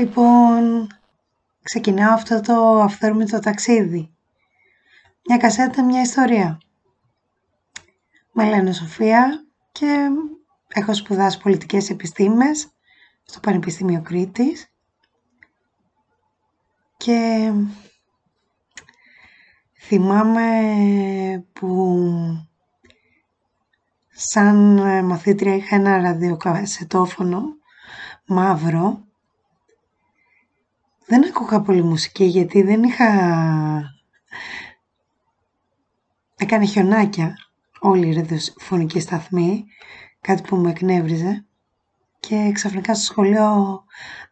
Λοιπόν, ξεκινάω αυτό το αυθόρμητο ταξίδι. Μια κασέτα, μια ιστορία. Με λένε Σοφία και έχω σπουδάσει πολιτικές επιστήμες στο Πανεπιστήμιο Κρήτης και θυμάμαι που σαν μαθήτρια είχα ένα ραδιοκασετόφωνο μαύρο δεν άκουγα πολύ μουσική γιατί δεν είχα... Έκανε χιονάκια όλη η ραδιοφωνική σταθμή, κάτι που με εκνεύριζε. Και ξαφνικά στο σχολείο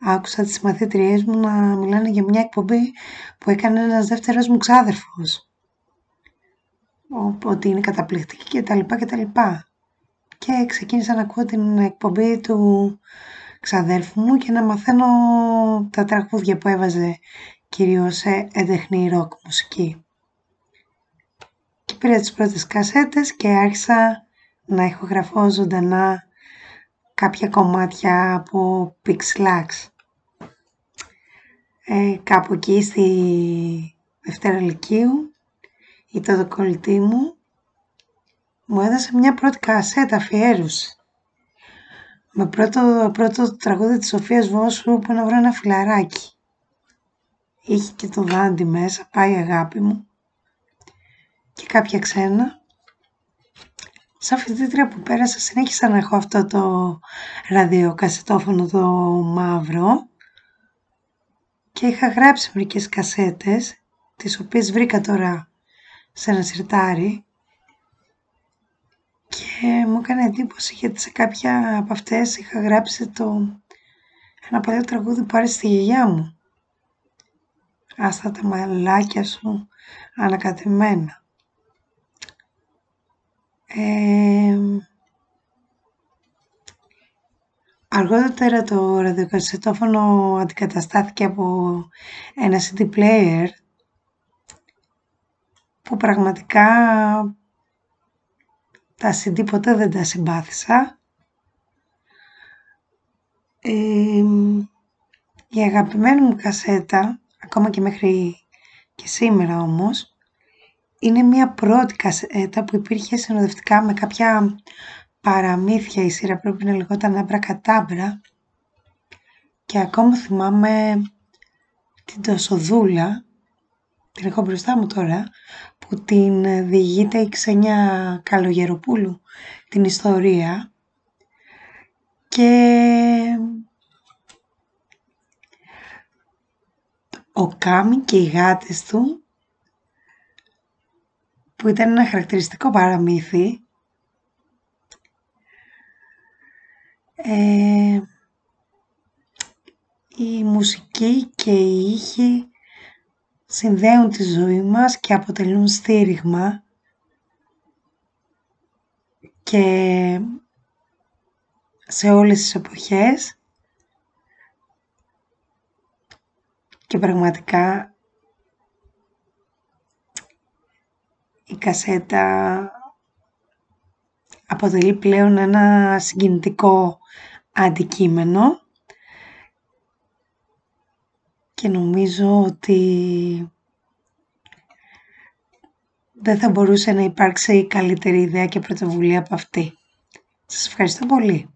άκουσα τις μαθήτριές μου να μιλάνε για μια εκπομπή που έκανε ένας δεύτερος μου ξάδερφος. Ότι είναι καταπληκτική και τα λοιπά και τα λοιπά. Και ξεκίνησα να ακούω την εκπομπή του ξαδέρφου μου και να μαθαίνω τα τραγούδια που έβαζε κυρίως σε έντεχνη ροκ μουσική. Και πήρα τις πρώτες κασέτες και άρχισα να ηχογραφώ ζωντανά κάποια κομμάτια από Pixlax. Ε, κάπου εκεί στη Δευτέρα Λυκείου η τότε κολλητή μου μου έδωσε μια πρώτη κασέτα αφιέρωση με πρώτο, πρώτο τραγούδι της Σοφίας Βόσου που να βρω ένα φιλαράκι. Είχε και το δάντι μέσα, πάει αγάπη μου και κάποια ξένα. Σαν φοιτήτρια που πέρασα συνέχισα να έχω αυτό το ραδιοκασετόφωνο το μαύρο και είχα γράψει μερικές κασέτες τις οποίες βρήκα τώρα σε ένα σιρτάρι και μου έκανε εντύπωση γιατί σε κάποια από αυτές είχα γράψει το ένα παλιό τραγούδι που άρεσε στη γιαγιά μου. Άστα τα μαλάκια σου ανακατεμένα. Ε, αργότερα το ραδιοκασετόφωνο αντικαταστάθηκε από ένα CD player που πραγματικά τα CD ποτέ δεν τα συμπάθησα. η αγαπημένη μου κασέτα, ακόμα και μέχρι και σήμερα όμως, είναι μια πρώτη κασέτα που υπήρχε συνοδευτικά με κάποια παραμύθια. Η σειρά πρέπει να λεγόταν Άμπρα Κατάμπρα και ακόμα θυμάμαι την Τοσοδούλα. Την έχω μπροστά μου τώρα, που την διηγείται η Ξένια Καλογεροπούλου την ιστορία. Και ο Κάμι και οι γάτες του που ήταν ένα χαρακτηριστικό παραμύθι ε, η μουσική και η ήχη συνδέουν τη ζωή μας και αποτελούν στήριγμα και σε όλες τις εποχές. Και πραγματικά η κασέτα αποτελεί πλέον ένα συγκινητικό αντικείμενο και νομίζω ότι δεν θα μπορούσε να υπάρξει καλύτερη ιδέα και πρωτοβουλία από αυτή. Σας ευχαριστώ πολύ.